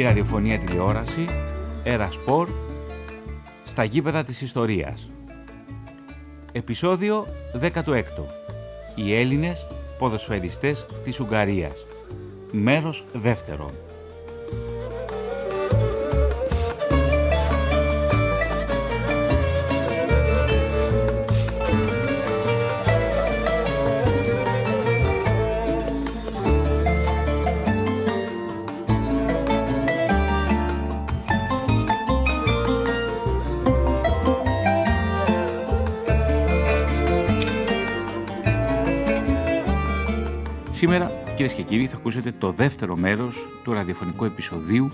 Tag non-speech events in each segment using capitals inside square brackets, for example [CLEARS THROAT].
ελληνική ραδιοφωνία τηλεόραση, Έρα Σπορ, στα γήπεδα της ιστορίας. Επισόδιο 16. Οι Έλληνες ποδοσφαιριστές της Ουγγαρίας. Μέρος δεύτερο. Σήμερα, κυρίες και κύριοι, θα ακούσετε το δεύτερο μέρος του ραδιοφωνικού επεισοδίου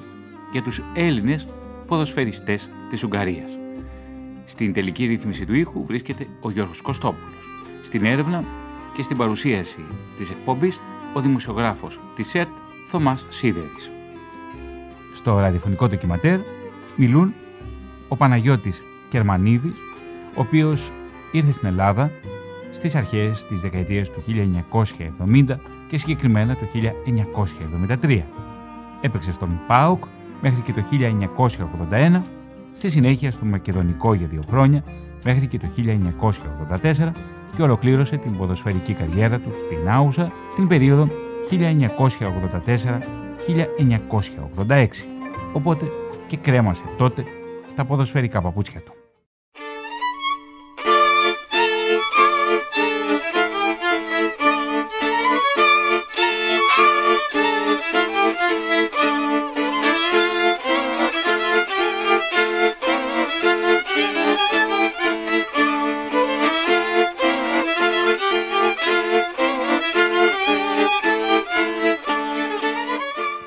για τους Έλληνες ποδοσφαιριστές της Ουγγαρίας. Στην τελική ρύθμιση του ήχου βρίσκεται ο Γιώργος Κωστόπουλος. Στην έρευνα και στην παρουσίαση της εκπομπής ο δημοσιογράφος της ΕΡΤ Θωμάς Σίδερης. Στο ραδιοφωνικό ντοκιματέρ μιλούν ο Παναγιώτης Κερμανίδης, ο οποίος ήρθε στην Ελλάδα στις αρχές της δεκαετίας του 1970 και συγκεκριμένα το 1973. Έπαιξε στον ΠΑΟΚ μέχρι και το 1981, στη συνέχεια στο Μακεδονικό για δύο χρόνια μέχρι και το 1984 και ολοκλήρωσε την ποδοσφαιρική καριέρα του στην Άουσα την περίοδο 1984-1986. Οπότε και κρέμασε τότε τα ποδοσφαιρικά παπούτσια του.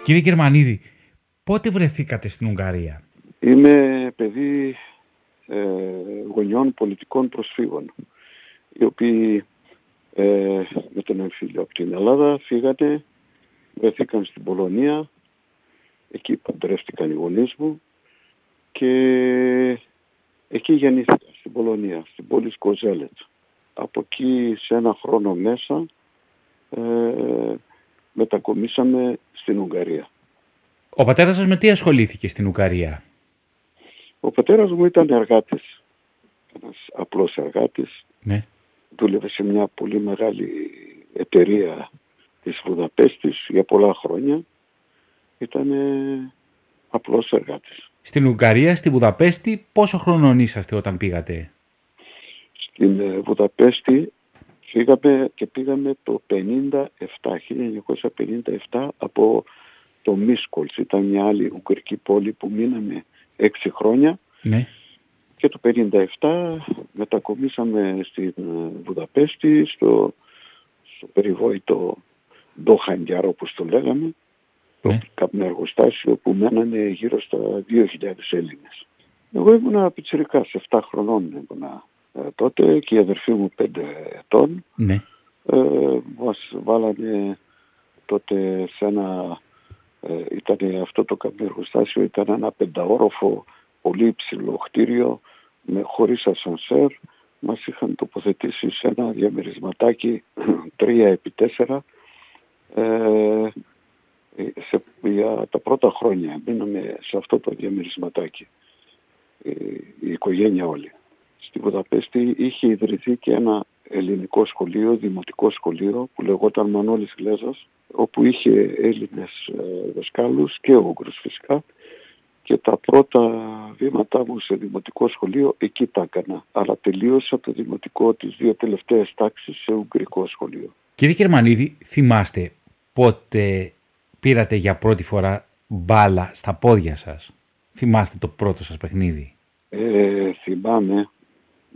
Κύριε Γερμανίδη, πότε βρεθήκατε στην Ουγγαρία; Είμαι παιδί ε, γονιών πολιτικών προσφύγων, οι οποίοι ε, με τον εμφύλιο από την Ελλάδα φύγανε, βρεθήκαν στην Πολωνία, εκεί παντρεύτηκαν οι γονείς μου και εκεί γεννήθηκα στην Πολωνία, στην πόλη Σκοζέλετ. Από εκεί σε ένα χρόνο μέσα ε, μετακομίσαμε στην Ουγγαρία. Ο πατέρας σας με τι ασχολήθηκε στην Ουγγαρία; Ο πατέρας μου ήταν εργάτης. Ένας απλός εργάτης. Ναι. Δούλευε σε μια πολύ μεγάλη εταιρεία της Βουδαπέστης για πολλά χρόνια. Ήταν απλός εργάτης. Στην Ουγγαρία, στη Βουδαπέστη, πόσο χρονών είσαστε όταν πήγατε; Στην ε, Βουδαπέστη Φύγαμε και πήγαμε το 57, 1957 από το Μίσκολς. Ήταν μια άλλη ουγγρική πόλη που μείναμε έξι χρόνια. Ναι. Και το 57 μετακομίσαμε στην Βουδαπέστη, στο, στο περιβόητο Ντόχαντιαρ όπως το λέγαμε, ναι. το εργοστάσιο που μένανε γύρω στα 2.000 Έλληνες. Εγώ ήμουν πιτσιρικάς, 7 χρονών ήμουνα ε, τότε και η αδερφή μου πέντε ετών. Ναι. Ε, μας βάλανε τότε σε ένα, ε, ήταν αυτό το καμπεργοστάσιο, ήταν ένα πενταόροφο πολύ υψηλό κτίριο με, χωρίς ασανσέρ. Μας είχαν τοποθετήσει σε ένα διαμερισματάκι [CLEARS THROAT] 3 επί 4 ε, σε, για τα πρώτα χρόνια μείναμε σε αυτό το διαμερισματάκι η οικογένεια όλη στη Βουδαπέστη είχε ιδρυθεί και ένα ελληνικό σχολείο, δημοτικό σχολείο που λεγόταν Μανώλης Γλέζας όπου είχε Έλληνες ε, δασκάλους και Ούγγρους φυσικά και τα πρώτα βήματά μου σε δημοτικό σχολείο εκεί τα έκανα. Αλλά τελείωσα το δημοτικό τις δύο τελευταίες τάξεις σε ουγγρικό σχολείο. Κύριε Κερμανίδη, θυμάστε πότε πήρατε για πρώτη φορά μπάλα στα πόδια σας; Θυμάστε το πρώτο σας παιχνίδι; Ε, θυμάμαι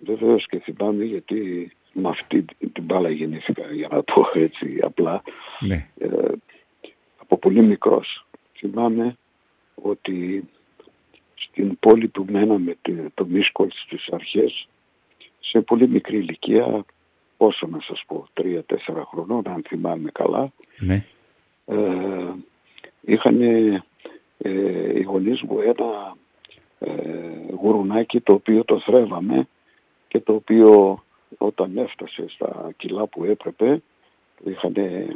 Βεβαίως και θυμάμαι γιατί με αυτή την μπάλα γεννήθηκα για να το έτσι απλά. Ναι. Ε, από πολύ μικρός. Θυμάμαι ότι στην πόλη που μέναμε το Μίσκολ στις αρχές σε πολύ μικρή ηλικία πόσο να σας πω, τρία-τέσσερα χρονών αν θυμάμαι καλά ναι. ε, είχαν ε, οι γονείς μου ένα ε, γουρουνάκι το οποίο το θρέβαμε και το οποίο όταν έφτασε στα κιλά που έπρεπε είχαν ε,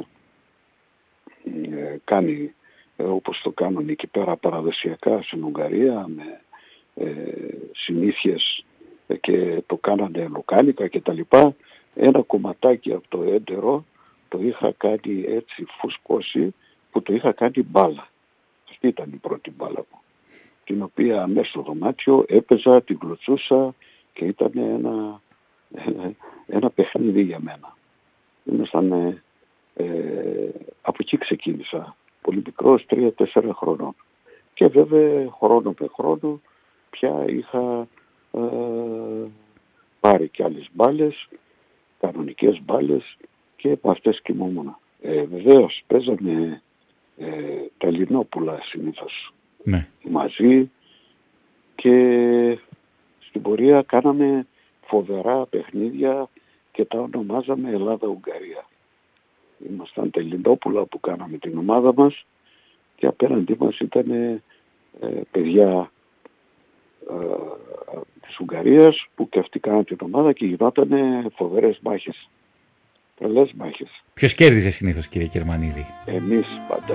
κάνει όπως το κάνουν εκεί πέρα παραδοσιακά στην Ουγγαρία με ε, συνήθειες και το κάνανε λοκάνικα και τα λοιπά. Ένα κομματάκι από το έντερο το είχα κάνει έτσι φουσκώσει που το είχα κάνει μπάλα. Αυτή ήταν η πρώτη μπάλα μου. Την οποία μέσα στο δωμάτιο έπαιζα, την κλωτσούσα και ήταν ένα, ένα παιχνίδι για μένα. Ήμασταν, ε, ε, από εκεί ξεκίνησα. Πολύ μικρός, τρία-τέσσερα χρονών. Και βέβαια χρόνο με χρόνο πια είχα ε, πάρει και άλλες μπάλες, κανονικές μπάλες και από αυτές κοιμόμουν. Ε, βεβαίως παίζαμε ε, τα Λινόπουλα συνήθως ναι. μαζί και στην πορεία κάναμε φοβερά παιχνίδια και τα ονομάζαμε Ελλάδα-Ουγγαρία. Ήμασταν τα Λινόπουλα που κάναμε την ομάδα μας και απέναντί μας ήταν ε, παιδιά ε, της Ουγγαρίας που και αυτοί κάναν την ομάδα και γινόταν φοβερές μάχες. Τρελές μάχες. Ποιος κέρδιζε συνήθως κύριε Κερμανίδη; Εμείς πάντα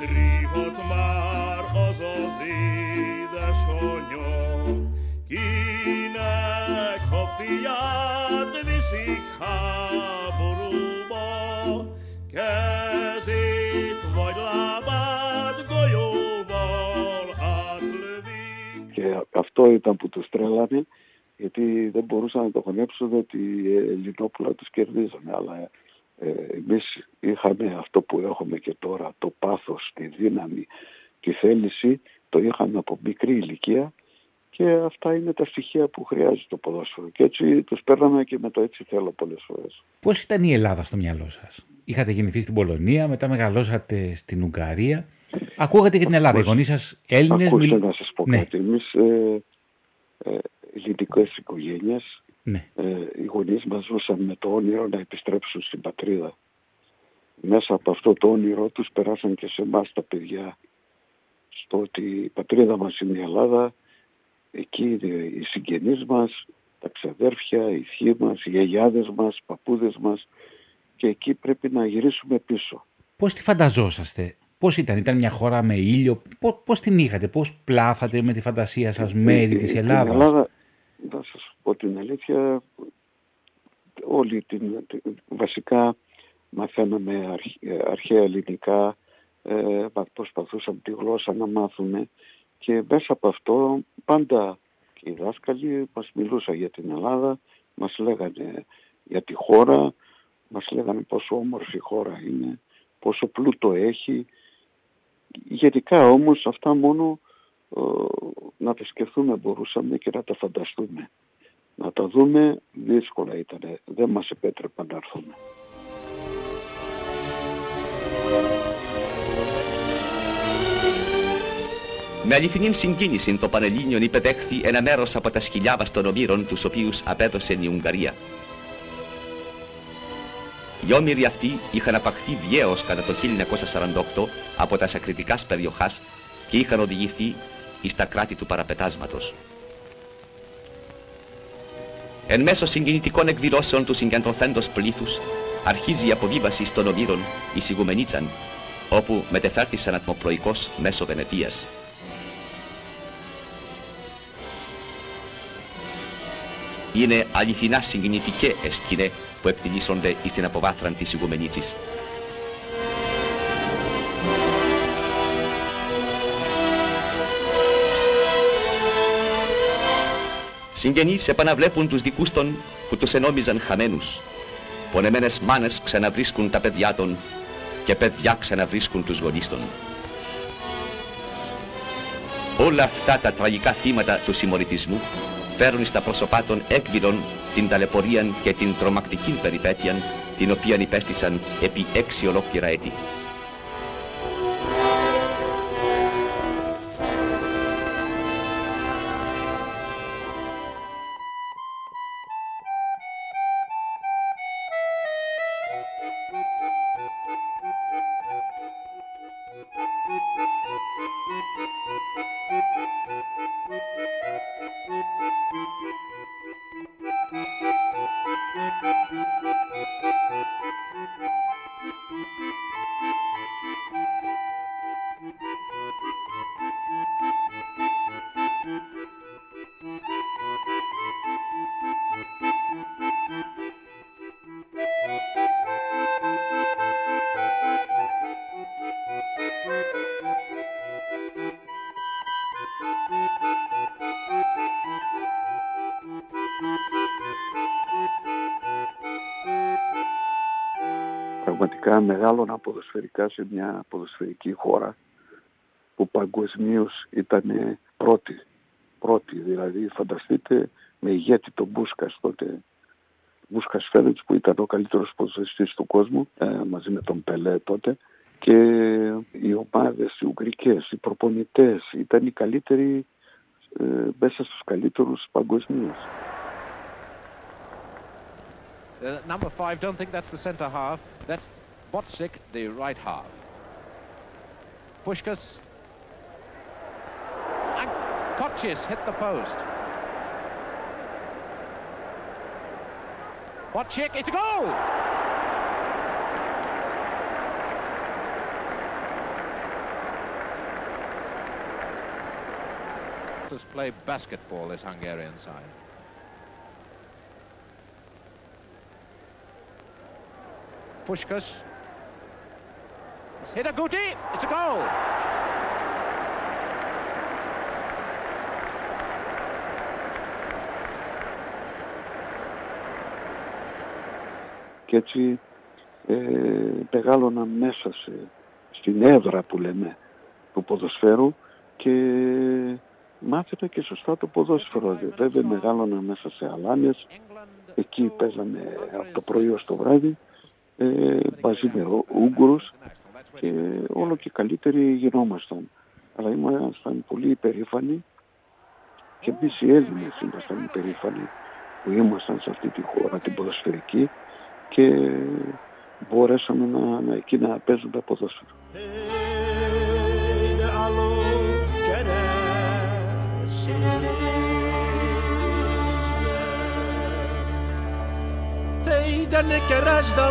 είμαστε. αυτό ήταν που τους τρέλανε γιατί δεν μπορούσαν να το χωνέψουν ότι οι Ελληνόπουλα τους κερδίζανε αλλά ε, εμείς είχαμε αυτό που έχουμε και τώρα το πάθος, τη δύναμη, τη θέληση το είχαμε από μικρή ηλικία και αυτά είναι τα στοιχεία που χρειάζεται το ποδόσφαιρο. Και έτσι τους παίρναμε και με το έτσι θέλω πολλές φορές. Πώς ήταν η Ελλάδα στο μυαλό σας; Είχατε γεννηθεί στην Πολωνία, μετά μεγαλώσατε στην Ουγγαρία. Ακούγατε και την Ελλάδα. Οι γονείς σας Έλληνες... Ακούστε να σας πω ναι. κάτι. Εμείς ε, ε, ελληνικές οικογένειες, ναι. ε, οι γονείς μας ζούσαν με το όνειρο να επιστρέψουν στην πατρίδα. Μέσα από αυτό το όνειρο τους περάσαν και σε εμάς τα παιδιά στο ότι η πατρίδα μας είναι η Ελλάδα, εκεί είναι οι συγγενείς μας, τα ξαδέρφια, οι θείοι μας, οι γιαγιάδες μας, οι παππούδες μας και εκεί πρέπει να γυρίσουμε πίσω. Πώς τη φανταζόσαστε; Πώς ήταν, ήταν μια χώρα με ήλιο, πώς, πώς την είχατε, πώς πλάθατε με τη φαντασία σας μέρη της Ελλάδας; Στην Ελλάδα, θα σας πω την αλήθεια, όλη την, βασικά μαθαίναμε αρχαία ελληνικά, ε, προσπαθούσαμε τη γλώσσα να μάθουμε και μέσα από αυτό πάντα οι δάσκαλοι μας μιλούσαν για την Ελλάδα, μας λέγανε για τη χώρα, μας λέγανε πόσο όμορφη χώρα είναι, πόσο πλούτο έχει. Γενικά όμως αυτά μόνο ε, να τα σκεφτούμε μπορούσαμε και να τα φανταστούμε. Να τα δούμε δύσκολα ήταν, δεν μας επέτρεπαν να έρθουμε. Με αληθινή συγκίνηση το Πανελλήνιο υπεδέχθη ένα μέρος από τα σκυλιά των ομήρων τους οποίους απέδωσε η Ουγγαρία. Οι όμοιροι αυτοί είχαν απαχθεί βιαίως κατά το 1948 από τα σακριτικάς περιοχάς και είχαν οδηγηθεί στα κράτη του παραπετάσματος. Εν μέσω συγκινητικών εκδηλώσεων του συγκεντρωθέντος πλήθους αρχίζει η αποβίβαση των ομήρων η Σιγουμενίτσαν, όπου μετεφέρθησαν ατμοπλοϊκώς μέσω Βενετίας. Είναι αληθινά συγκινητικές σκηνές που εκτελήσονται στην αποβάθραν της Ιγουμενίτσης. Συγγενείς επαναβλέπουν τους δικούς των που τους ενόμιζαν χαμένους. Πονεμένες μάνες ξαναβρίσκουν τα παιδιά των και παιδιά ξαναβρίσκουν τους γονείς των. Όλα αυτά τα τραγικά θύματα του συμμορητισμού φέρουν στα πρόσωπά των έκβηλων την ταλαιπωρία και την τρομακτική περιπέτεια την οποία υπέστησαν επί έξι ολόκληρα έτη. Πραγματικά μεγάλωνα ποδοσφαιρικά σε μια ποδοσφαιρική χώρα που παγκοσμίως ήταν πρώτη. Πρώτη, δηλαδή φανταστείτε με ηγέτη τον Μπούσκας τότε. Μπούσκας Φέρετς που ήταν ο καλύτερος ποδοσφαιριστής του κόσμου ε, μαζί με τον Πελέ τότε και οι ομάδες, οι ουγγρικές, οι προπονητές ήταν οι καλύτεροι ε, μέσα στους καλύτερους παγκοσμίως. Uh, number five, don't think that's the centre half. That's Botsik, the right half. Pushkas. And hit the post. Botsik, it's a goal! Let's play basketball, this Hungarian side. Pushkas. It's hit a gootee. It's a goal. Και έτσι ε, μεγάλωνα μέσα σε, στην έδρα που λέμε του ποδοσφαίρου και μάθαινα και σωστά το ποδόσφαιρο. Βέβαια μεγάλωνα μέσα σε αλάνες, εκεί παίζαμε από το πρωί ως το βράδυ ε, μαζί με Ούγγρους και όλο και καλύτεροι γινόμασταν. Αλλά ήμασταν πολύ υπερήφανοι και εμείς οι Έλληνες ήμασταν υπερήφανοι που ήμασταν σε αυτή τη χώρα την ποδοσφαιρική και μπορέσαμε να, να εκεί να παίζουμε ποδόσφαιρο. ήταν κεράς τα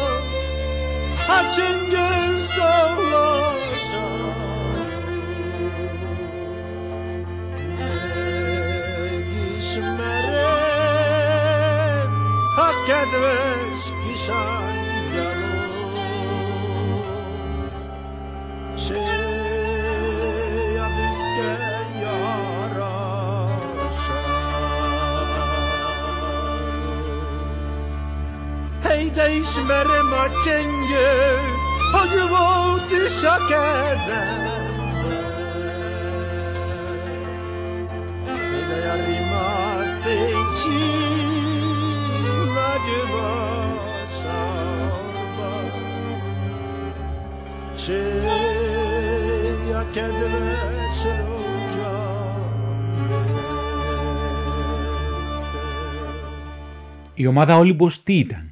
Haçın gün soğlaşar Ne gişmerem Hak edveş gişan της με ρε ματσέγγε αγιβό της ακέζα Η ομάδα Όλυμπος τι ήταν;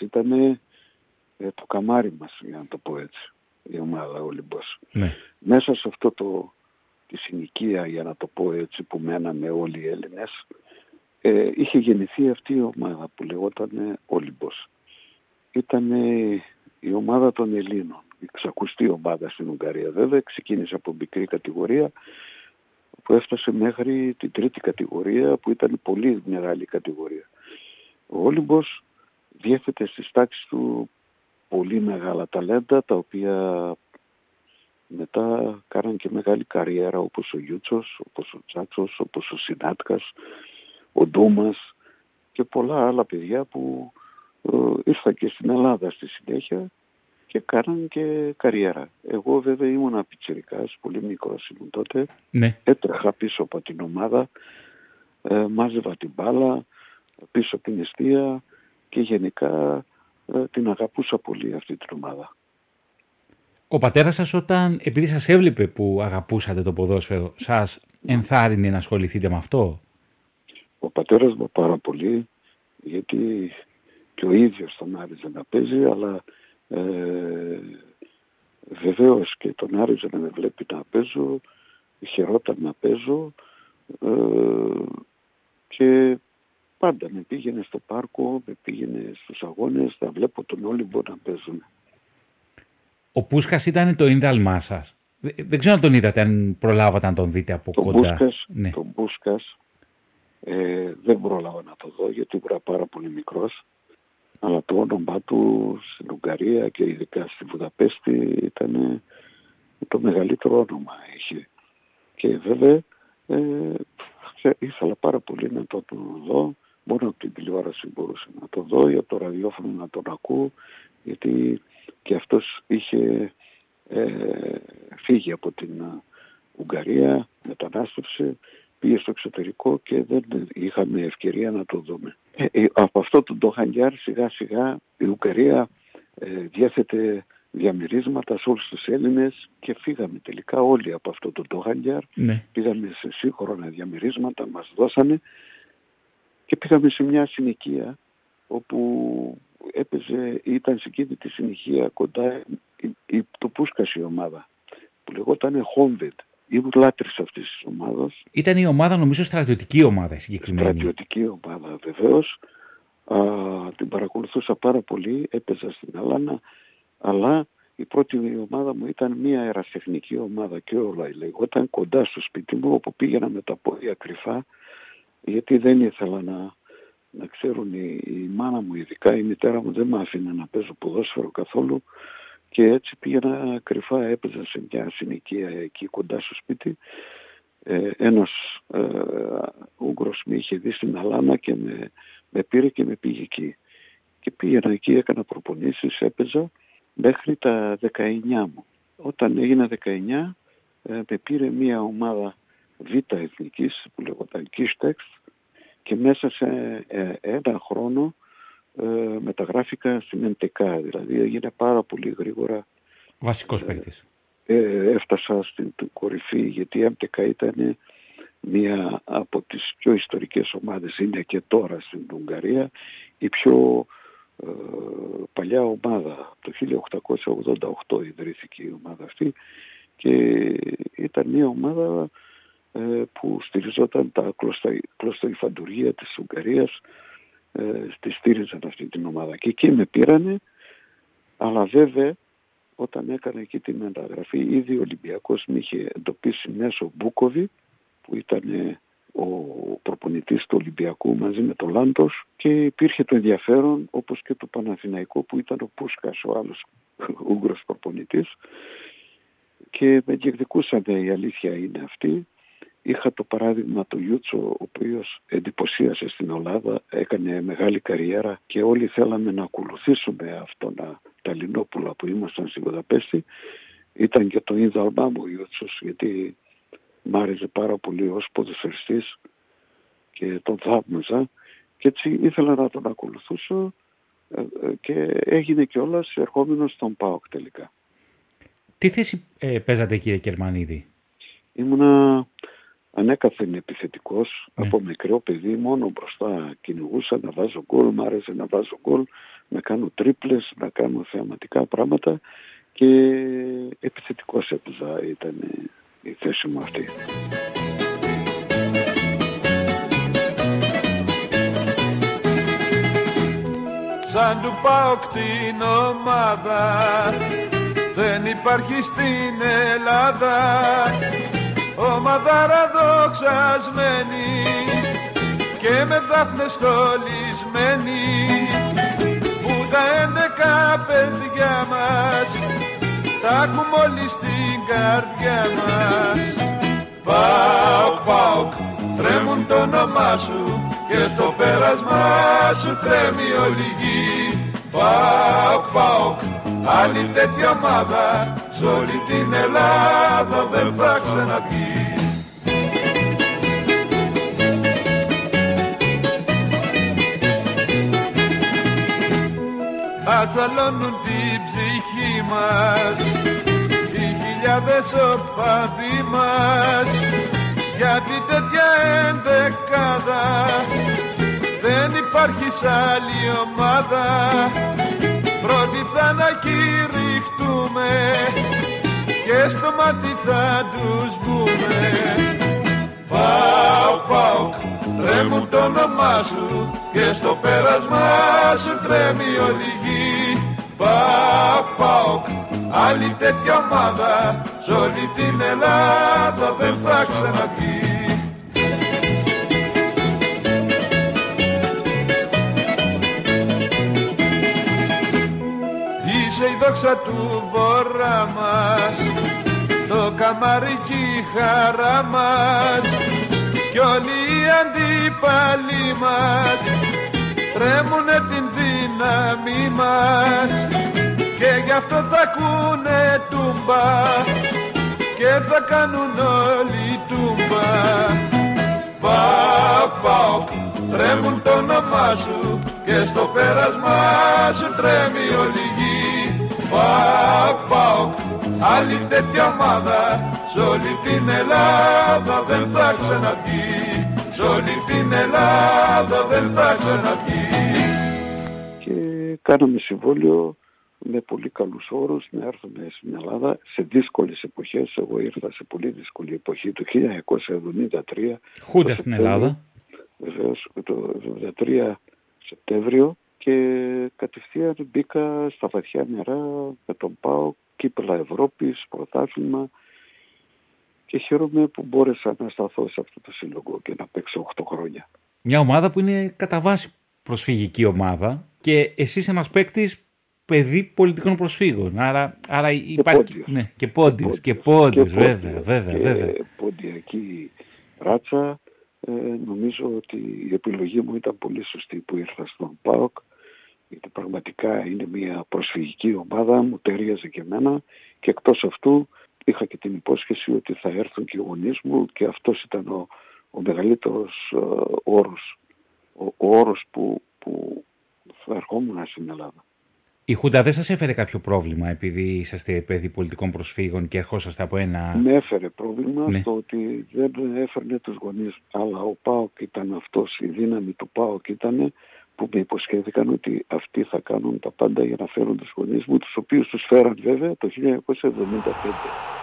Ομάδα Ολύμπος ήταν ε, το καμάρι μας, για να το πω έτσι, η ομάδα Ολύμπος. Ναι. Μέσα σε αυτό το, τη συνοικία, για να το πω έτσι, που μέναμε όλοι οι Έλληνες, ε, είχε γεννηθεί αυτή η ομάδα που λεγόταν Ολύμπος. Ήταν η ομάδα των Ελλήνων, η ξακουστή ομάδα στην Ουγγαρία. Βέβαια ξεκίνησε από μικρή κατηγορία που έφτασε μέχρι την τρίτη κατηγορία που ήταν πολύ μεγάλη κατηγορία. Ο Όλυμπος διέθετε στις τάξεις του πολύ μεγάλα ταλέντα τα οποία μετά κάναν και μεγάλη καριέρα όπως ο Γιούτσος, όπως ο Τσάτσος, όπως ο Σινάτκας, ο Ντούμας και πολλά άλλα παιδιά που ε, ήρθαν και στην Ελλάδα στη συνέχεια και κάναν και καριέρα. Εγώ βέβαια ήμουν πιτσιρικάς, πολύ μικρός ήμουν τότε. Ναι. Έτρεχα πίσω από την ομάδα, ε, μάζευα την μπάλα, πίσω από την αιστεία και γενικά ε, την αγαπούσα πολύ αυτή την ομάδα. Ο πατέρας σας όταν, επειδή σας έβλεπε που αγαπούσατε το ποδόσφαιρο, σας ενθάρρυνε να ασχοληθείτε με αυτό; Ο πατέρας μου πάρα πολύ, γιατί και ο ίδιος τον άριζε να παίζει, αλλά ε, βεβαίως και τον άριζε να με βλέπει να παίζω, χαιρόταν να παίζω ε, και Πάντα με πήγαινε στο πάρκο, με πήγαινε στους αγώνες, θα βλέπω τον Όλυμπο να παίζουν. Ο Πούσκας ήταν το ίνδαλμά σας. Δεν ξέρω αν τον είδατε, αν προλάβατε να τον δείτε από τον κοντά. Πούσκας, ναι. Τον Πούσκας ε, δεν πρόλαβα να το δω γιατί ήμουν πάρα πολύ μικρός. Αλλά το όνομά του στην Ουγγαρία και ειδικά στη Βουδαπέστη ήταν το μεγαλύτερο όνομα είχε. Και βέβαια ε, ήθελα πάρα πολύ να το δω Μόνο από την τηλεόραση μπορούσα να το δω ή από το ραδιόφωνο να τον ακούω γιατί και αυτός είχε ε, φύγει από την ε, Ουγγαρία, μετανάστευσε, πήγε στο εξωτερικό και δεν είχαμε ευκαιρία να το δούμε. Ε, ε από αυτό το Ντοχανιάρ σιγά σιγά η Ουγγαρία ε, διέθετε διαμερίσματα σε όλους τους Έλληνες και φύγαμε τελικά όλοι από αυτό το Ντοχανιάρ. Ναι. Πήγαμε σε σύγχρονα διαμερίσματα, μας δώσανε και πήγαμε σε μια συνοικία όπου έπαιζε, ήταν σε εκείνη τη συνοικία κοντά η, η, το Πούσκας η ομάδα που λεγόταν Χόμβετ. Ήμουν λάτρης αυτής της ομάδας. Ήταν η ομάδα νομίζω στρατιωτική ομάδα συγκεκριμένη. Στρατιωτική ομάδα βεβαίως. την παρακολουθούσα πάρα πολύ, έπαιζα στην Αλάνα, αλλά η πρώτη ομάδα μου ήταν μια αεραστεχνική ομάδα και όλα λεγόταν κοντά στο σπίτι μου όπου πήγαινα με τα πόδια κρυφά γιατί δεν ήθελα να, να ξέρουν η, η μάνα μου ειδικά, η μητέρα μου δεν με άφηνε να παίζω ποδόσφαιρο καθόλου και έτσι πήγαινα κρυφά, έπαιζα σε μια συνοικία εκεί κοντά στο σπίτι. Ε, ένας ε, Ούγγρος με είχε δει στην Αλάνα και με, με πήρε και με πήγε εκεί. Και πήγαινα εκεί, έκανα προπονήσεις, έπαιζα μέχρι τα 19 μου. Όταν έγινα 19 ε, με πήρε μια ομάδα β' εθνικής που λεγόταν Text και μέσα σε ε, ένα χρόνο ε, μεταγράφηκα στην MTK, δηλαδή έγινε πάρα πολύ γρήγορα. Βασικός παίκτης. Ε, έφτασα στην κορυφή γιατί η MTK ήταν μία από τις πιο ιστορικές ομάδες, είναι και τώρα στην Ουγγαρία, η πιο ε, παλιά ομάδα. Το 1888 ιδρύθηκε η ομάδα αυτή και ήταν μια ομάδα ε, που στηριζόταν τα κλωστοϊφαντουργία της Ουγγαρίας ε, στη στήριζαν αυτή την ομάδα. Και εκεί με πήρανε αλλά βέβαια όταν έκανε εκεί την μεταγραφή ήδη ο Ολυμπιακός με είχε εντοπίσει μέσω Μπούκοβι που ήταν ο προπονητής του Ολυμπιακού μαζί με τον Λάντος και υπήρχε το ενδιαφέρον όπως και του Παναθηναϊκού που ήταν ο Πούσκας ο άλλος Ούγγρος προπονητής. Και με διεκδικούσαν η αλήθεια είναι αυτή Είχα το παράδειγμα του Ιούτσο, ο οποίος εντυπωσίασε στην Ελλάδα, έκανε μεγάλη καριέρα και όλοι θέλαμε να ακολουθήσουμε αυτόν τον Ταλινόπουλο που ήμασταν στην Βουδαπέστη. Ήταν και το ίδαλμά μου ο Ιούτσος, γιατί μ' άρεσε πάρα πολύ ως ποδοσφαιριστής και τον θαύμαζα και έτσι ήθελα να τον ακολουθήσω ε, ε, και έγινε κιόλας ερχόμενος στον ΠΑΟΚ τελικά. Τι θέση ε, παίζατε κύριε Κερμανίδη; Ήμουνα ανέκαθεν επιθετικός ναι. από μικρό παιδί μόνο μπροστά κυνηγούσα να βάζω γκολ, μ' άρεσε να βάζω γκολ, να κάνω τρίπλες, να κάνω θεαματικά πράγματα και επιθετικός έπαιζα ήταν η θέση μου αυτή. Σαν του πάω την ομάδα δεν υπάρχει στην Ελλάδα ομαδάρα δοξασμένη και με δάφνες στολισμένη που τα έντεκα παιδιά μας τα έχουμε όλοι στην καρδιά μας. Πάοκ, πάοκ, τρέμουν το όνομά σου και στο πέρασμά σου τρέμει όλη γη. Πάοκ, πάοκ, άλλη τέτοια ομάδα Σ' όλη την Ελλάδα δεν θα ξαναβγεί Ατσαλώνουν την ψυχή μας οι χιλιάδες οπαδοί μας. Γιατί τέτοια ενδεκάδα δεν υπάρχει σ' άλλη ομάδα πρώτη θα να κηρυχτούμε και στο μάτι θα τους μπούμε. Πάω, πάω, τρέμουν το όνομά σου και στο πέρασμά σου τρέμει όλη γη Πάω, πάω, άλλη τέτοια ομάδα σ' όλη την Ελλάδα δεν θα ξαναβγεί δόξα του βορρά μας. Το καμαρίκι χαρά μας. Κι όλοι οι αντίπαλοι μας τρέμουνε την δύναμη μας. Και γι' αυτό θα ακούνε τούμπα και θα κάνουν όλοι τούμπα. Πάω, πάω, τρέμουν το όνομά σου και στο πέρασμά σου τρέμει όλη γη Πάοκ, πάοκ, άλλη τέτοια ομάδα Σ' όλη την Ελλάδα δεν θα ξαναβγεί Σ' όλη την Ελλάδα δεν θα ξαναβγεί Και κάναμε συμβόλαιο με πολύ καλούς όρους να έρθουμε στην Ελλάδα σε δύσκολες εποχές. Εγώ ήρθα σε πολύ δύσκολη εποχή το 1973. Χούντα στην Ελλάδα. Βεβαίως το 1973 Σεπτέμβριο και κατευθείαν μπήκα στα βαθιά νερά με τον ΠΑΟ, κύπελα Ευρώπης, πρωτάθλημα και χαίρομαι που μπόρεσα να σταθώ σε αυτό το σύλλογο και να παίξω 8 χρόνια. Μια ομάδα που είναι κατά βάση προσφυγική ομάδα και εσύ ένας παίκτης παιδί πολιτικών προσφύγων. Άρα, άρα και υπάρχει. Πόντιος. Ναι, και πόντιος. Και πόντιος, βέβαια, βέβαια, και βέβαια. Ποντιακή ράτσα. Ε, νομίζω ότι η επιλογή μου ήταν πολύ σωστή που ήρθα στον ΠΑΟΚ γιατί πραγματικά είναι μια προσφυγική ομάδα, μου ταιριάζει και εμένα και εκτός αυτού είχα και την υπόσχεση ότι θα έρθουν και οι γονείς μου και αυτός ήταν ο, ο μεγαλύτερος uh, όρος, ο, ο όρος που, που θα ερχόμουν στην Ελλάδα. Η Χούντα δεν σας έφερε κάποιο πρόβλημα επειδή είσαστε παιδί πολιτικών προσφύγων και ερχόσαστε από ένα... Με έφερε πρόβλημα ναι. το ότι δεν έφερνε τους γονείς. Αλλά ο ΠΑΟΚ ήταν αυτός, η δύναμη του ΠΑΟΚ ήταν που με υποσχέθηκαν ότι αυτοί θα κάνουν τα πάντα για να φέρουν τους γονείς μου, τους οποίους τους φέραν βέβαια το 1975.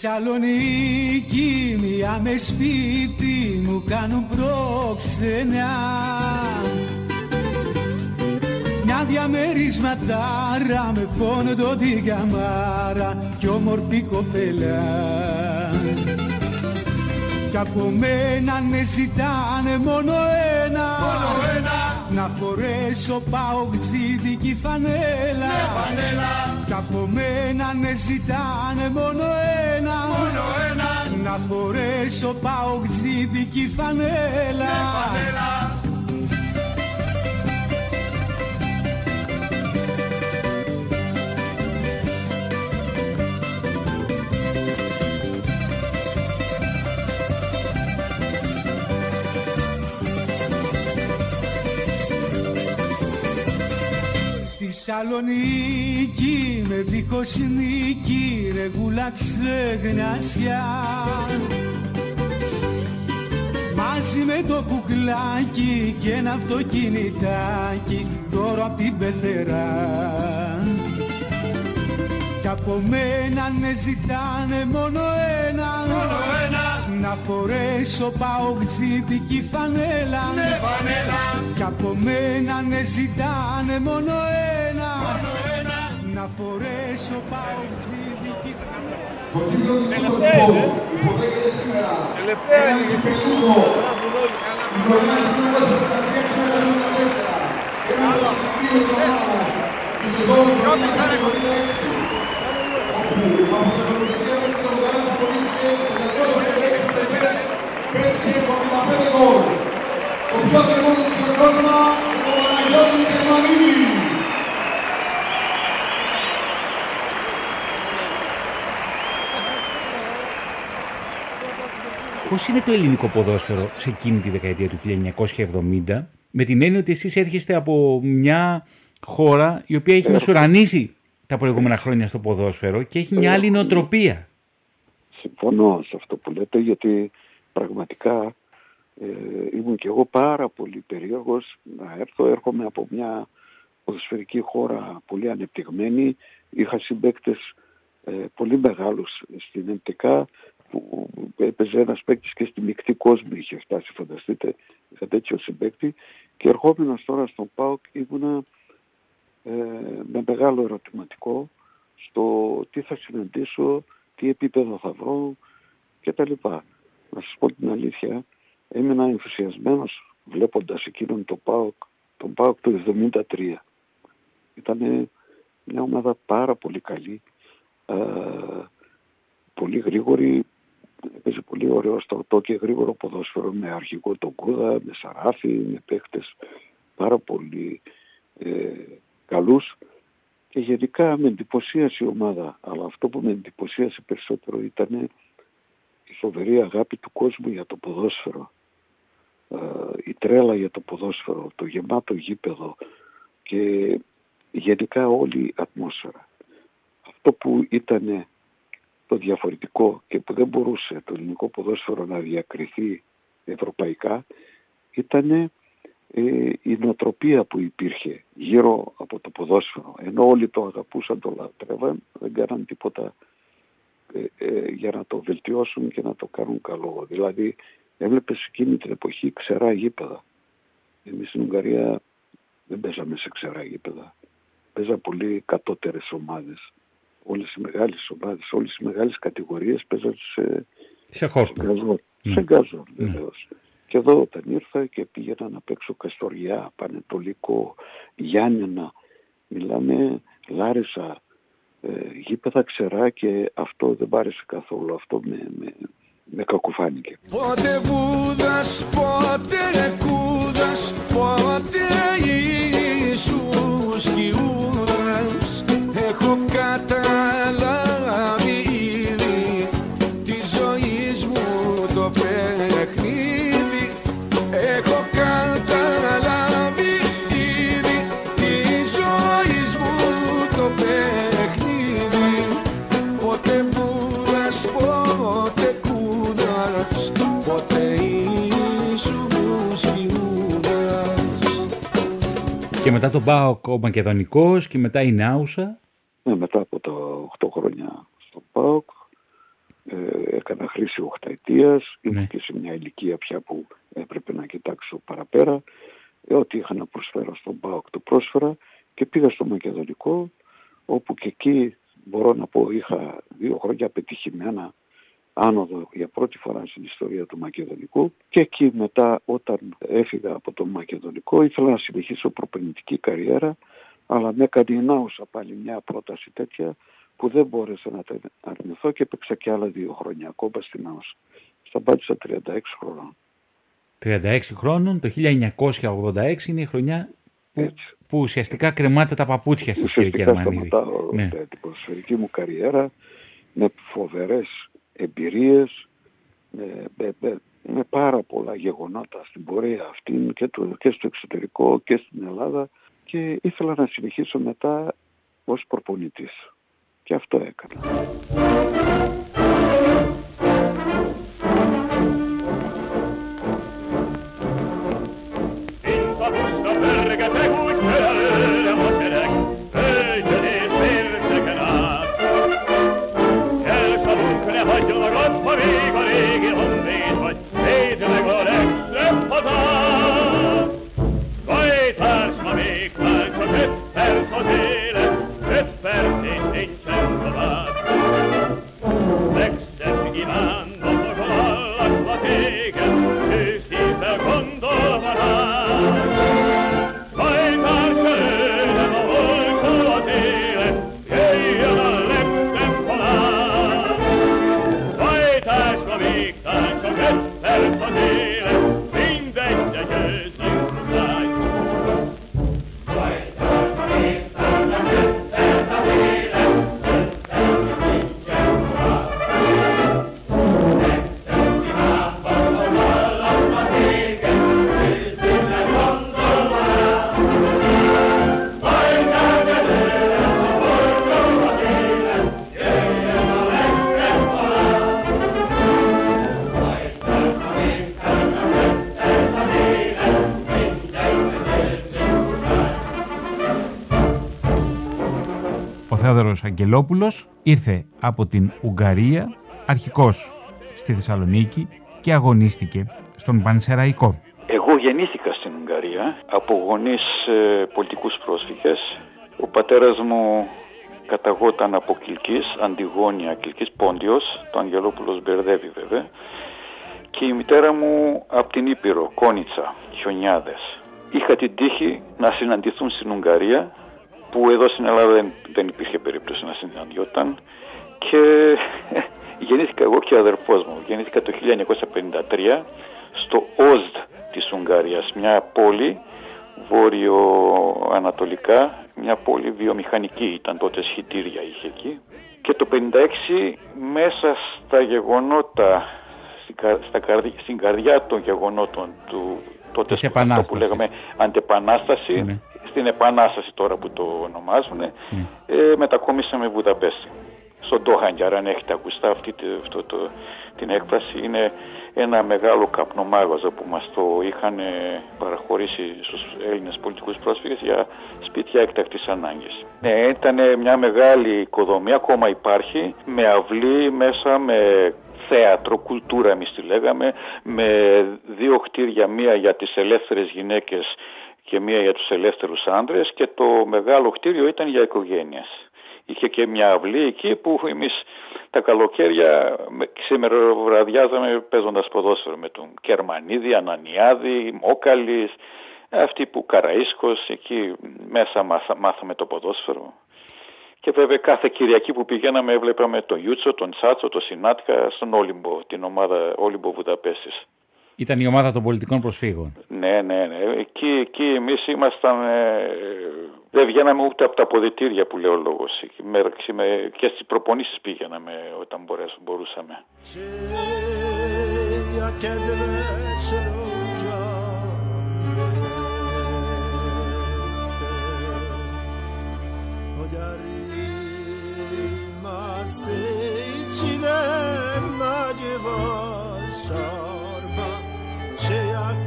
Θεσσαλονίκη μία με σπίτι μου κάνουν πρόξενα. Μια διαμερισματάρα με φόντο την καμάρα κι όμορφη κοπέλα. Κι από μένα με ζητάνε μόνο ένα, μόνο ένα. Να φορέσω πάω ξύδικη φανέλα, ναι, φανέλα. Κι από μένα ναι ζητάνε μόνο ένα, μόνο ένα. Να φορέσω πάω ξύδικη φανέλα, Θεσσαλονίκη με δίχως νίκη ρε γούλα ξεγνασιά Μαζί με το κουκλάκι και ένα αυτοκινητάκι τώρα απ' την πεθερά. Κι από μένα ναι ζητάνε μόνο ένα, μόνο ένα να φορέσω πάω ξύδικη φανέλα, ναι, φανέλα. Κι από μένα ναι ζητάνε μόνο ένα, μόνο ένα. Να φορέσω πάω ξύδικη φανέλα. Το κύριο της Κοντοπόλου υποδέχεται σήμερα ένα κυπελούχο η χρονιά του 1973-1974 ένα από τα κύριο του ομάδας τη σεζόν του 1976 πέτυχε 75 γκολ. Το πιο θερμό του χειροκρότημα το Παναγιώτης Γερμανίδη. Πώς είναι το ελληνικό ποδόσφαιρο σε εκείνη τη δεκαετία του 1970 με την έννοια ότι εσείς έρχεστε από μια χώρα η οποία έχει μεσουρανίσει τα προηγούμενα χρόνια στο ποδόσφαιρο και έχει μια άλλη νοοτροπία; Συμφωνώ σε αυτό που λέτε γιατί πραγματικά ε, ήμουν και εγώ πάρα πολύ περίεργος να έρθω. Έρχομαι από μια ποδοσφαιρική χώρα πολύ ανεπτυγμένη. Είχα συμπαίκτες ε, πολύ μεγάλους στην ΕΜΤΚ που έπαιζε ένας παίκτης και στη μεικτή κόσμο είχε φτάσει, φανταστείτε, είχα τέτοιο συμπαίκτη και ερχόμενος τώρα στον ΠΑΟΚ ήμουνα ε, με μεγάλο ερωτηματικό στο τι θα συναντήσω, τι επίπεδο θα βρω κτλ να σας πω την αλήθεια, έμεινα ενθουσιασμένος βλέποντας εκείνον το ΠΑΟΚ, τον ΠΑΟΚ του 73. Ήταν μια ομάδα πάρα πολύ καλή, ε, πολύ γρήγορη, έπαιζε πολύ ωραίο στρατό και γρήγορο ποδόσφαιρο με αρχικό τον Κούδα, με Σαράφι, με παίχτες πάρα πολύ ε, καλούς και γενικά με εντυπωσίασε η ομάδα. Αλλά αυτό που με εντυπωσίασε περισσότερο ήταν η φοβερή αγάπη του κόσμου για το ποδόσφαιρο, ε, η τρέλα για το ποδόσφαιρο, το γεμάτο γήπεδο και γενικά όλη η ατμόσφαιρα. Αυτό που ήταν το διαφορετικό και που δεν μπορούσε το ελληνικό ποδόσφαιρο να διακριθεί ευρωπαϊκά ήταν ε, η νοοτροπία που υπήρχε γύρω από το ποδόσφαιρο. Ενώ όλοι το αγαπούσαν, το λατρεύαν, δεν κάναν τίποτα ε, ε, για να το βελτιώσουν και να το κάνουν καλό. Δηλαδή έβλεπες εκείνη την εποχή ξερά γήπεδα. Εμείς στην Ουγγαρία δεν παίζαμε σε ξερά γήπεδα. Παίζα πολύ κατώτερες ομάδες. Όλες οι μεγάλες ομάδες, όλες οι μεγάλες κατηγορίες παίζαν σε, σε χόρτο. Σε Σε γκάζο ναι. βεβαίως. Και εδώ όταν ήρθα και πήγαινα να παίξω Καστοριά, Πανετολικό, Γιάννενα, μιλάμε Λάρισα, ε, γήπεδα ξερά και αυτό δεν πάρεσε καθόλου. Αυτό με, με, με κακοφάνηκε. Πότε βούδας, πότε μετά τον Πάοκ ο Μακεδονικός και μετά η Νάουσα. Ναι, μετά από τα 8 χρόνια στο ΠΑΟΚ ε, έκανα χρήση οχταετίας, ήμουν Ναι. και σε μια ηλικία πια που έπρεπε να κοιτάξω παραπέρα. Ε, ό,τι είχα να προσφέρω στον ΠΑΟΚ το πρόσφερα και πήγα στο Μακεδονικό όπου και εκεί μπορώ να πω είχα δύο χρόνια πετυχημένα άνοδο για πρώτη φορά στην ιστορία του Μακεδονικού και εκεί μετά όταν έφυγα από το Μακεδονικό ήθελα να συνεχίσω προπονητική καριέρα αλλά με έκανε η Νάουσα πάλι μια πρόταση τέτοια που δεν μπόρεσα να την αρνηθώ και έπαιξα και άλλα δύο χρόνια ακόμα στην Νάουσα. Σταμπάτησα 36 χρονών. 36 χρόνων, το 1986 είναι η χρονιά που, Έτσι. που ουσιαστικά κρεμάτε τα παπούτσια σας κύριε Ουσιαστικά Κερμανίδη. σταματάω Ναι. ε, την ποδοσφαιρική μου καριέρα με φοβερές εμπειρίες, με, με, με- με πάρα πολλά γεγονότα στην πορεία αυτή και, το, και στο εξωτερικό και στην Ελλάδα και ήθελα να συνεχίσω μετά ως προπονητής. Και αυτό έκανα. Secondo Ο Θεόδωρος Αγγελόπουλος ήρθε από την Ουγγαρία, αρχικός στη Θεσσαλονίκη και αγωνίστηκε στον Πανσεραϊκό. Εγώ γεννήθηκα στην Ουγγαρία από γονείς ε, πολιτικούς πρόσφυγες. Ο πατέρας μου καταγόταν από Κιλκής, Αντιγόνια, Κιλκής Πόντιος, το Αγγελόπουλος μπερδεύει βέβαια. Και η μητέρα μου από την Ήπειρο, Κόνιτσα, Χιονιάδες. Είχα την τύχη να συναντηθούν στην Ουγγαρία, που εδώ στην Ελλάδα δεν, δεν υπήρχε περίπτωση να συναντιόταν. Και γεννήθηκα εγώ και ο αδερφός μου. Γεννήθηκα το 1953 στο Όζδ της Ουγγαρίας, μια πόλη βόρειο-ανατολικά, μια πόλη βιομηχανική, ήταν τότε σχητήρια είχε εκεί. Και το 1956 μέσα στα γεγονότα, στην, κα- στα καρδι- στην καρδιά των γεγονότων του τότε Της αυτό που Επανάστασης. λέγαμε αντεπανάσταση, Ναι. Στην επανάσταση τώρα που το ονομάζουν, Ναι. ε, μετακομίσαμε Βουδαπέστη. Στον Τόχαντιαρ, αν έχετε ακουστεί αυτή τη- αυτό το, την έκφραση, είναι ένα μεγάλο καπνομάγαζο που μας το είχαν ε, παραχωρήσει στους Έλληνες πολιτικούς πρόσφυγες για σπίτια έκτακτης ανάγκης. Ναι, ήταν μια μεγάλη οικοδομή, ακόμα υπάρχει, με αυλή μέσα, με θέατρο, κουλτούρα εμείς τη λέγαμε, με δύο κτίρια, μία για τις ελεύθερες γυναίκες και μία για τους ελεύθερους άντρες και το μεγάλο κτίριο ήταν για οικογένειες. Είχε και μια αυλή εκεί που εμείς τα καλοκαίρια με- ξημεροβραδιάζαμε παίζοντας ποδόσφαιρο με τον Κερμανίδη, Ανανιάδη, Μόκαλης, αυτοί που Καραΐσκος, εκεί μέσα μάθα- μάθαμε το ποδόσφαιρο. Και βέβαια κάθε Κυριακή που πηγαίναμε έβλεπαμε τον Ιούτσο, τον Τσάτσο, τον Σινάτκα στον Όλυμπο, την ομάδα Όλυμπο Βουδαπέστης. Ήταν η ομάδα των πολιτικών προσφύγων. Ναι, ναι, ναι. Εκεί, εκεί εμείς ήμασταν, ε, δεν βγαίναμε ούτε από τα αποδητήρια που λέει ο λόγος. Και στις προπονήσεις πήγαιναμε όταν μπορούσαμε.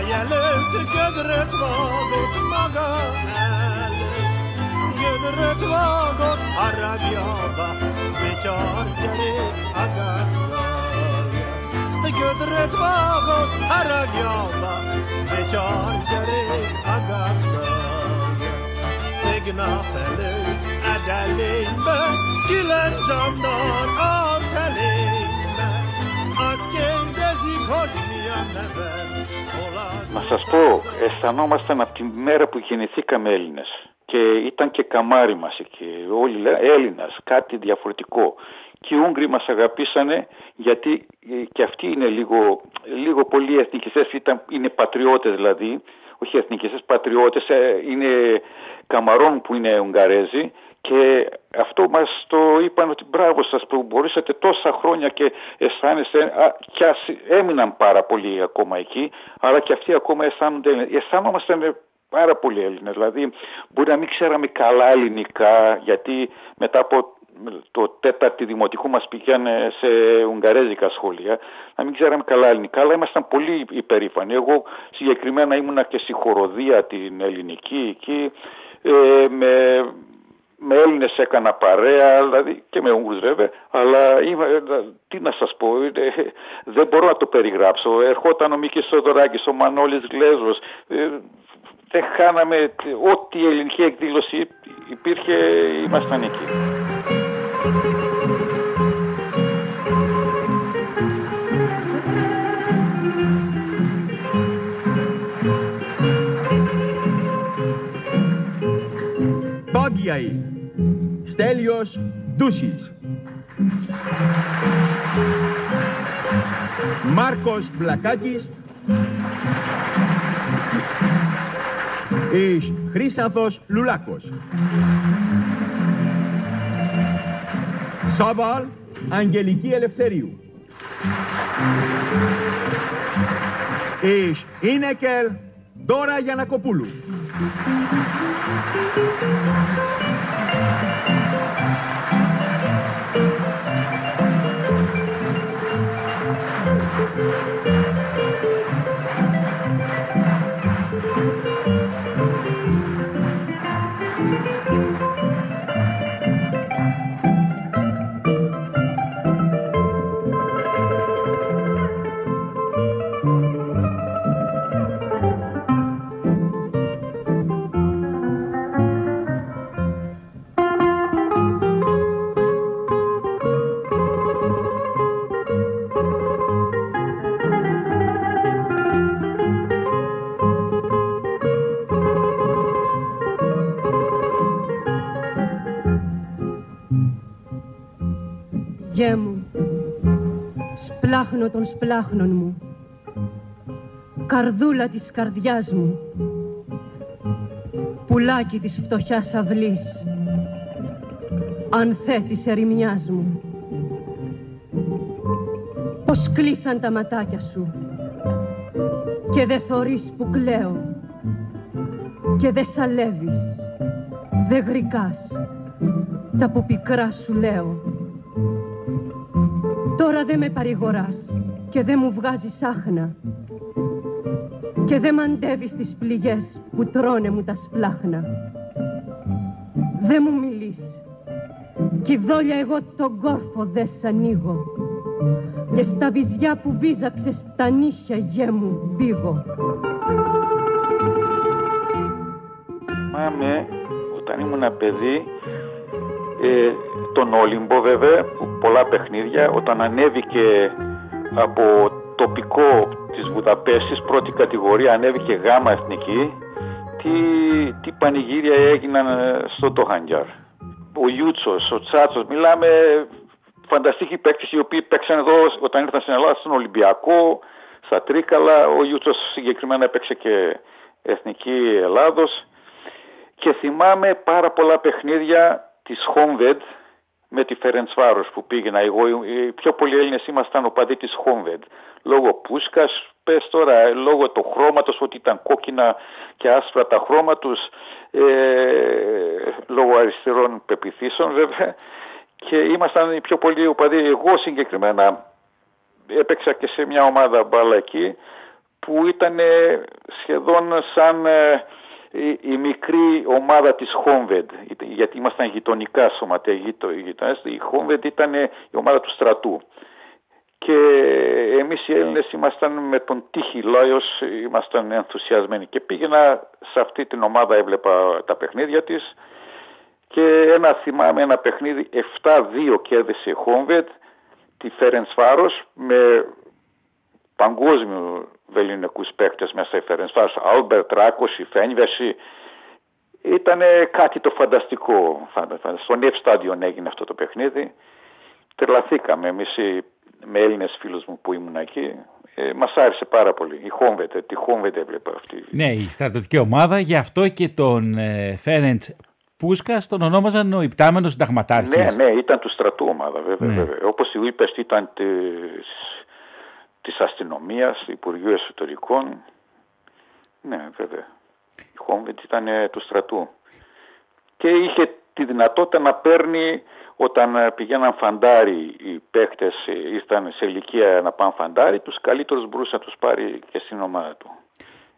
يلت قدرت واقف مقال قدرت واقف عرق يابا بجار جريك أقصدايا قدرت واقف عرق يابا بجار جريك أقصدايا تقنا بلد أدلين بك كلا جندار أغتلين να σας πω, αισθανόμασταν από τη μέρα που γεννηθήκαμε Έλληνες. Και ήταν και καμάρι μας εκεί, όλοι λένε Έλληνας, κάτι διαφορετικό. Και οι Ούγγροι μας αγαπήσανε γιατί ε, και αυτοί είναι λίγο, λίγο πολύ εθνικιστές, ήταν, είναι πατριώτες δηλαδή, όχι εθνικιστές, πατριώτες, ε, είναι καμαρών που είναι Ουγγαρέζοι και αυτό μας το είπαν ότι μπράβο σας που μπορούσατε τόσα χρόνια και αισθάνεστε α, και ας έμειναν πάρα πολύ ακόμα εκεί αλλά και αυτοί ακόμα αισθάνονται, αισθάνομαστε πάρα πολύ Έλληνες. Δηλαδή μπορεί να μην ξέραμε καλά ελληνικά γιατί μετά από το τέταρτη δημοτικού μας πηγαίνε σε ουγγαρέζικα σχολεία να μην ξέραμε καλά ελληνικά αλλά ήμασταν πολύ υπερήφανοι. Εγώ συγκεκριμένα ήμουνα και στη χοροδία την ελληνική εκεί ε, με με Έλληνες έκανα παρέα, δηλαδή και με Ούγγρους βέβαια, αλλά είμαι, τι να σας πω, δεν μπορώ να το περιγράψω. Ερχόταν ο Μίκης Σοδωράκης, ο Μανώλης Γλέζος, ε, δεν χάναμε ό,τι ελληνική εκδήλωση υπήρχε, ήμασταν εκεί. Στέλιος Ντούσης. Μάρκος Μπλακάκης. Εις Χρύσανθος Λουλάκος. Σάβαλ Αγγελική Ελευθερίου. Εις Ίνεκελ Δώρα Γιανακοπούλου σπλάχνω των σπλάχνων μου. Καρδούλα της καρδιάς μου. Πουλάκι της φτωχιάς αυλής. Ανθέ της ερημιάς μου. Πως κλείσαν τα ματάκια σου. Και δε θωρείς που κλαίω. Και δε σαλεύεις. Δε γρικάς. Τα που πικρά σου λέω Τώρα δεν με παρηγοράς και δεν μου βγάζεις άχνα και δεν μαντεύεις τις πληγές που τρώνε μου τα σπλάχνα. Δεν μου μιλείς Κι δόλια εγώ τον κόρφο δε σ' ανοίγω Και στα βυζιά που βίζαξε στα νύχια γέ μου μπήγω Θυμάμαι όταν ήμουν παιδί ε, τον Όλυμπο βέβαια, πολλά παιχνίδια, όταν ανέβηκε από τοπικό της Βουδαπέστης, πρώτη κατηγορία, ανέβηκε γάμα εθνική, τι, τι πανηγύρια έγιναν ε, στο Τοχανγκιάρ. Ο Ιούτσος, ο Τσάτσος, μιλάμε φανταστικοί παίκτες οι οποίοι παίξαν εδώ όταν ήρθαν στην Ελλάδα στον Ολυμπιακό, στα Τρίκαλα, ο Ιούτσος συγκεκριμένα έπαιξε και Εθνική Ελλάδος και θυμάμαι πάρα πολλά παιχνίδια της Χόμβεντ με τη Φερεντσβάρος που πήγαινα εγώ. Οι πιο πολλοί Έλληνες ήμασταν οπαδοί της Χόμβεντ. Λόγω Πούσκας, πες τώρα, λόγω του χρώματος ότι ήταν κόκκινα και άσπρα τα χρώμα τους, ε, λόγω αριστερών πεπιθήσεων βέβαια. Και ήμασταν οι πιο πολλοί οπαδοί. Εγώ συγκεκριμένα έπαιξα και σε μια ομάδα μπάλα εκεί που ήταν σχεδόν σαν ε, η, μικρή ομάδα της Χόμβεντ, γιατί ήμασταν γειτονικά σωματεία γειτονές, η Χόμβεντ ήταν η ομάδα του στρατού. Και εμείς οι Έλληνες ήμασταν με τον Τύχη Λάιος, ήμασταν ενθουσιασμένοι και πήγαινα σε αυτή την ομάδα, έβλεπα τα παιχνίδια της και ένα θυμάμαι ένα παιχνίδι 7-2 κέρδισε η Χόμβεντ, τη Φέρενς Φάρος με παγκόσμιο βεληνικού παίκτες μέσα η Φερενσφάρ, Άλμπερτ, Ράκος, η Φένιβεση. Ήταν κάτι το φανταστικό. Στο Νιεφ Στάντιον έγινε αυτό το παιχνίδι. Τρελαθήκαμε εμείς με Έλληνες φίλους μου που ήμουν εκεί. Ε, Μας άρεσε πάρα πολύ. Η Χόμβετε, τη Χόμβετε έβλεπα αυτή. Ναι, η στρατιωτική ομάδα, γι' αυτό και τον ε, Φέρεντς Πούσκα τον ονόμαζαν ο υπτάμενος συνταγματάρχης. Ναι, ναι, ήταν του στρατού ομάδα, βέβαια. Ναι. βέβαια. Όπως η ήταν της της αστυνομίας, του Υπουργείου Εσωτερικών. Ναι, βέβαια. Η Χόμβιτ ήταν ε, του στρατού. Και είχε τη δυνατότητα να παίρνει όταν ε, πηγαίναν φαντάρι οι παίχτες, ε, ήρθαν σε ηλικία να πάνε φαντάρι, τους καλύτερους μπορούσε να τους πάρει και στην ομάδα του.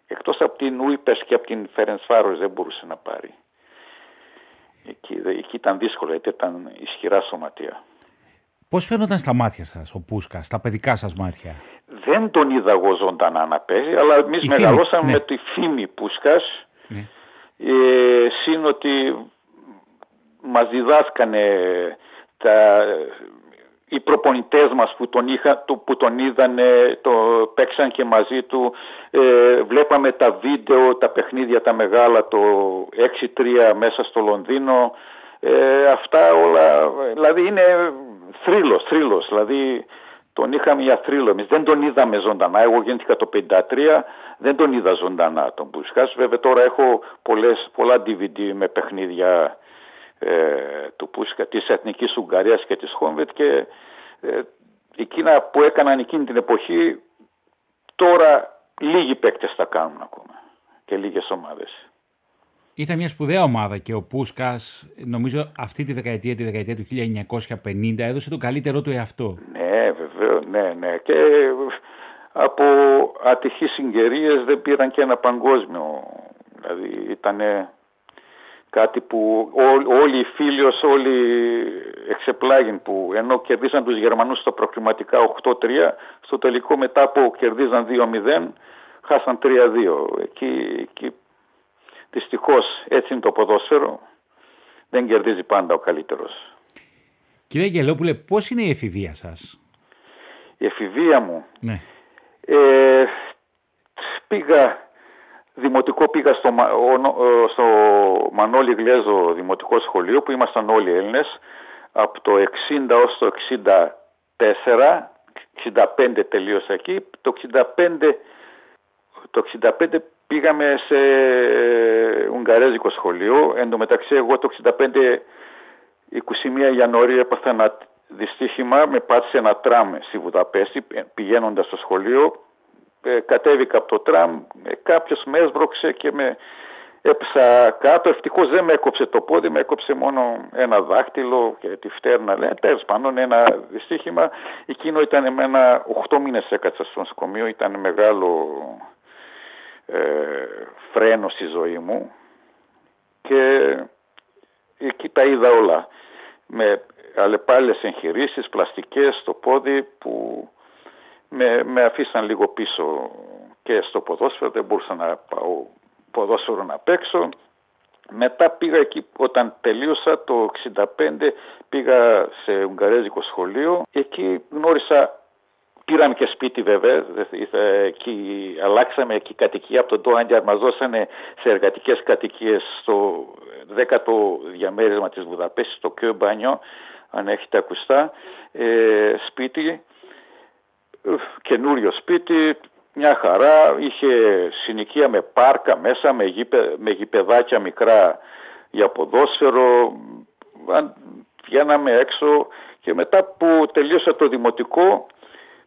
Εκτός από την Ούιπες και από την Φάρος δεν μπορούσε να πάρει. Εκεί, εκεί ήταν δύσκολο γιατί ήταν ισχυρά σωματεία. Πώς φαίνονταν στα μάτια σας ο Πούσκα, στα παιδικά σας μάτια; Δεν τον είδα εγώ ζωντανά να παίζει, αλλά εμείς μεγαλώσαμε ναι. με τη φήμη Πούσκας. Ναι. Ε, συν ότι μας διδάσκανε τα, οι προπονητές μας που τον, είχα, που τον είδανε, το παίξαν και μαζί του. Ε, βλέπαμε τα βίντεο, τα παιχνίδια τα μεγάλα, το 6-3 μέσα στο Λονδίνο. Ε, αυτά όλα, δηλαδή είναι θρύλος, θρύλος, δηλαδή τον είχαμε για θρύλο εμείς. Δεν τον είδαμε ζωντανά. Εγώ γεννήθηκα το 1953, δεν τον είδα ζωντανά τον Πουσκάς. Βέβαια τώρα έχω πολλές, πολλά DVD με παιχνίδια ε, του Πούσκα, της Εθνικής Ουγγαρίας και της Χόμβετ και ε, εκείνα που έκαναν εκείνη την εποχή τώρα λίγοι παίκτες τα κάνουν ακόμα και λίγες ομάδες. Ήταν μια σπουδαία ομάδα και ο Πούσκας, νομίζω αυτή τη δεκαετία, τη δεκαετία του 1950, έδωσε τον καλύτερό του εαυτό. Ναι, βεβαίως, ναι, ναι. Και από ατυχείς συγκαιρίε δεν πήραν και ένα παγκόσμιο. Δηλαδή ήταν κάτι που όλοι οι φίλοι όλοι εξεπλάγιν που ενώ κερδίσαν τους Γερμανούς στα προκριματικά 8-3, στο τελικό μετά που κερδίζαν 2-0, χάσαν 3-2. Εκεί, εκεί Δυστυχώς έτσι είναι το ποδόσφαιρο. Δεν κερδίζει πάντα ο καλύτερος. Κύριε Γελόπουλε, πώς είναι η εφηβεία σας, Η εφηβεία μου. Ναι. Ε, πήγα, δημοτικό πήγα στο, στο Μανώλη Γλέζο Δημοτικό Σχολείο που ήμασταν όλοι Έλληνες από το 60 ως το 64, 65 τελείωσα εκεί, το 65, το 65 Πήγαμε σε Ουγγαρέζικο σχολείο. Εν τω μεταξύ εγώ το 65, 21 Ιανουαρίου έπαθα ένα δυστύχημα. Με πάτησε ένα τραμ στη Βουδαπέστη πηγαίνοντας στο σχολείο. Ε, κατέβηκα από το τραμ, ε, κάποιος με έσβρωξε και με έπεσα κάτω. Ευτυχώς δεν με έκοψε το πόδι, με έκοψε μόνο ένα δάχτυλο και τη φτέρνα. Λέει, τέλος πάντων ένα δυστύχημα. Εκείνο ήταν με ένα 8 μήνες έκατσα στο νοσοκομείο, ήταν μεγάλο ε, φρένο στη ζωή μου και εκεί τα είδα όλα. με αλλεπάλληλες εγχειρήσεις, πλαστικές στο πόδι που με, με αφήσαν λίγο πίσω και στο ποδόσφαιρο, δεν μπορούσα να πάω ποδόσφαιρο να παίξω. Μετά πήγα εκεί, όταν τελείωσα το 65 πήγα σε Ουγγαρέζικο σχολείο. Εκεί γνώρισα, πήραμε και σπίτι βέβαια, εκεί, αλλάξαμε εκεί κατοικία. Από τον Τόαντιαρ, μας δώσανε σε εργατικές κατοικίες στο 10ο διαμέρισμα της Βουδαπέστης, στο Κιόμπανιο, αν έχετε ακουστά, ε, σπίτι, καινούριο σπίτι, μια χαρά, είχε συνοικία με πάρκα μέσα, με, γήπε, με γηπεδάκια μικρά για ποδόσφαιρο, βγαίναμε έξω και μετά που τελείωσα το δημοτικό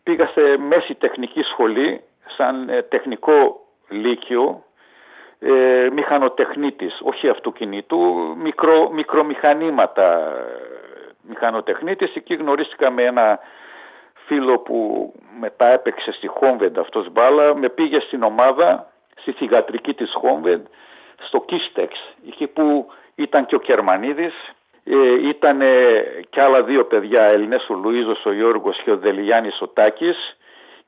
πήγα σε μέση τεχνική σχολή σαν ε, τεχνικό λύκειο ε, μηχανοτεχνίτης, όχι αυτοκινήτου, μικρο, μικρομηχανήματα μηχανοτεχνίτης. Εκεί γνωρίστηκα με ένα φίλο που μετά έπαιξε στη Χόμβεντ αυτός μπάλα, με πήγε στην ομάδα, στη θηγατρική της Χόμβεντ, στο Κίστεξ, εκεί που ήταν και ο Κερμανίδης, ε, ήταν και άλλα δύο παιδιά Έλληνες, ο Λουίζος, ο Γιώργος και ο Δελιγιάννης ο Τάκης,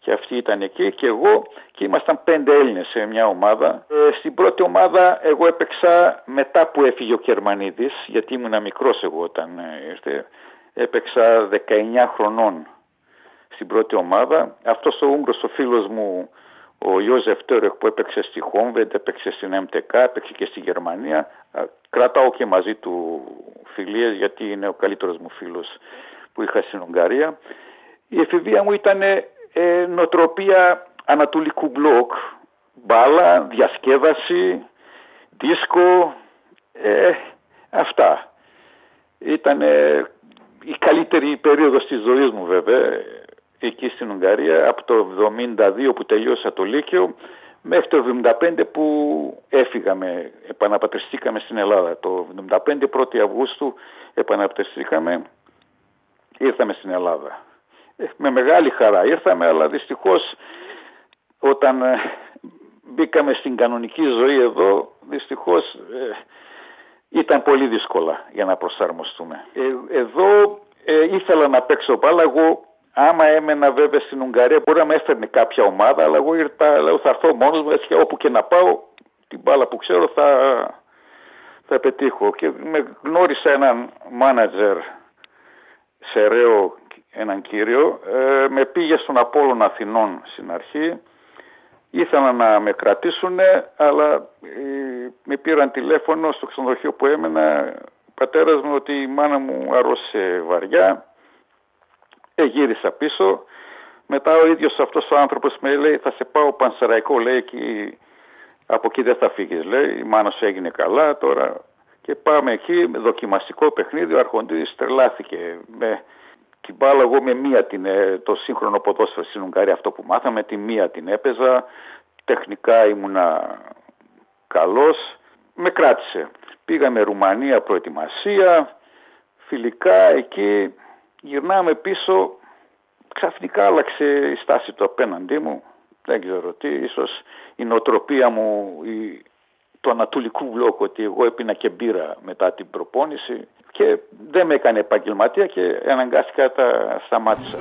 και αυτοί ήταν εκεί και εγώ και ήμασταν πέντε Έλληνες σε μια ομάδα. Ε, στην πρώτη ομάδα εγώ έπαιξα μετά που έφυγε ο Κερμανίδης, γιατί ήμουν μικρός εγώ όταν ε, ήρθε, έπαιξα 19 χρονών στην πρώτη ομάδα. Αυτός ο Ούγγρος ο φίλος μου ο Ιώζεφ Τέρεχ που έπαιξε στη Χόμβεντ, έπαιξε στην MTK, έπαιξε και στη Γερμανία. Κρατάω και μαζί του φιλίες γιατί είναι ο καλύτερος μου φίλος που είχα στην Ουγγαρία. Η εφηβεία μου ήταν ε, νοτροπία ανατολικού μπλοκ, μπάλα, διασκέδαση, δίσκο, ε, αυτά. Ήταν η καλύτερη περίοδος της ζωής μου βέβαια εκεί στην Ουγγαρία από το 72 που τελείωσα το Λύκειο μέχρι το 75 που έφυγαμε, επαναπατριστήκαμε στην Ελλάδα. Το 75 1η Αυγούστου επαναπατριστήκαμε, ήρθαμε στην Ελλάδα. Ε, με μεγάλη χαρά ήρθαμε, αλλά δυστυχώς όταν ε, μπήκαμε στην κανονική ζωή εδώ, δυστυχώς ε, ήταν πολύ δύσκολα για να προσαρμοστούμε. εδώ ήθελα να παίξω μπάλα, εγώ Άμα έμενα βέβαια στην Ουγγαρία μπορεί να με έφερνε κάποια ομάδα, αλλά εγώ ήρθα, λέω θα έρθω μόνος μου, έτσι, όπου και να πάω, την μπάλα που ξέρω θα, θα πετύχω. Και με γνώρισα έναν μάνατζερ σε Ρέο, έναν κύριο, ε, με πήγε στον Απόλλων Αθηνών στην αρχή, ήθελαν να με κρατήσουν, αλλά ε, με πήραν τηλέφωνο στο ξενοδοχείο που έμενα, ο πατέρας μου ότι η μάνα μου αρρώσε βαριά, ε, γύρισα πίσω. Μετά ο ίδιος αυτός ο άνθρωπος με λέει θα σε πάω πανσεραϊκό λέει και από εκεί δεν θα φύγεις λέει. Η μάνα σου έγινε καλά τώρα και πάμε εκεί με δοκιμαστικό παιχνίδι ο Αρχοντής τρελάθηκε με την μπάλα. Εγώ με μία την, ε, το σύγχρονο ποδόσφαιρο στην Ουγγαρία αυτό που μάθαμε τη μία την έπαιζα. Τεχνικά ήμουνα καλός. Με κράτησε. Πήγαμε Ρουμανία προετοιμασία. Φιλικά εκεί γυρνάμε πίσω, ξαφνικά άλλαξε η στάση του απέναντί μου. Δεν ξέρω τι, ίσως η νοοτροπία μου, η, του ανατολικού μπλοκ, ότι εγώ έπινα και μπύρα μετά την προπόνηση και δεν με έκανε επαγγελματία και αναγκάστηκα τα σταμάτησα.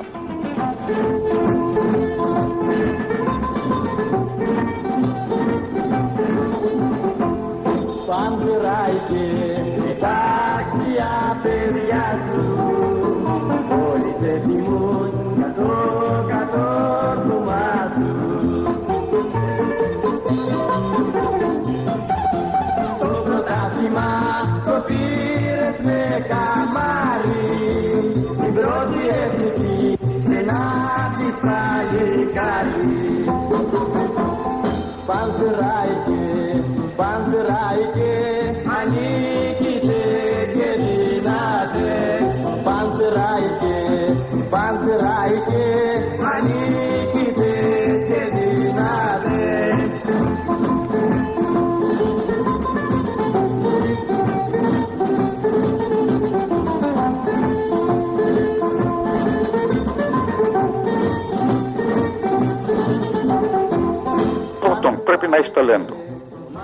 Να έχει ταλέντο.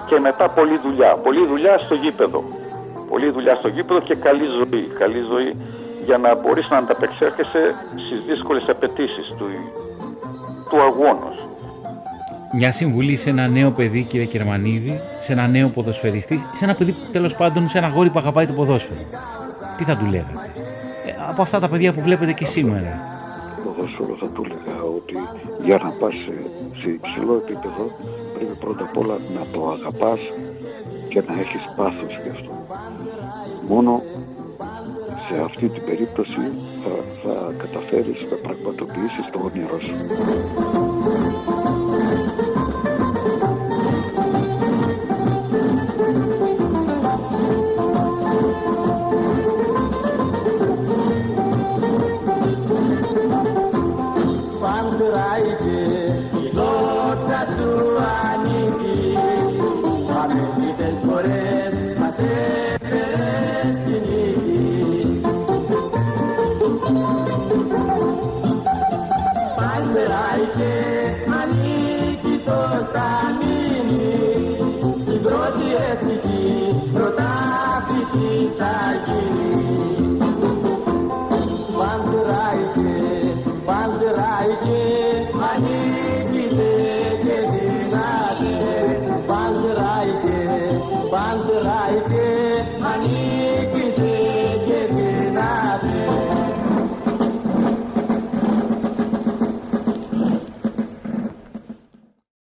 Και μετά πολλή δουλειά. Πολλή δουλειά στο γήπεδο. πολλή δουλειά στο γήπεδο και καλή ζωή. Καλή ζωή για να μπορείς να ανταπεξέρχεσαι στις δύσκολες απαιτήσεις του, του αγώνος. Μια συμβουλή σε ένα νέο παιδί, κύριε Κερμανίδη, σε ένα νέο ποδοσφαιριστή, σε ένα παιδί τέλος πάντων, σε ένα γόρι που αγαπάει το ποδόσφαιρο. Τι θα του λέγατε, ε, από αυτά τα παιδιά που βλέπετε και σήμερα. Το ποδόσφαιρο θα του έλεγα ότι για να πας σε, σε υψηλό επίπεδο πρέπει πρώτα απ' όλα να το αγαπάς και να έχεις πάθος γι' αυτό. Μόνο σε αυτή την περίπτωση θα, θα καταφέρεις να πραγματοποιήσεις το όνειρό σου.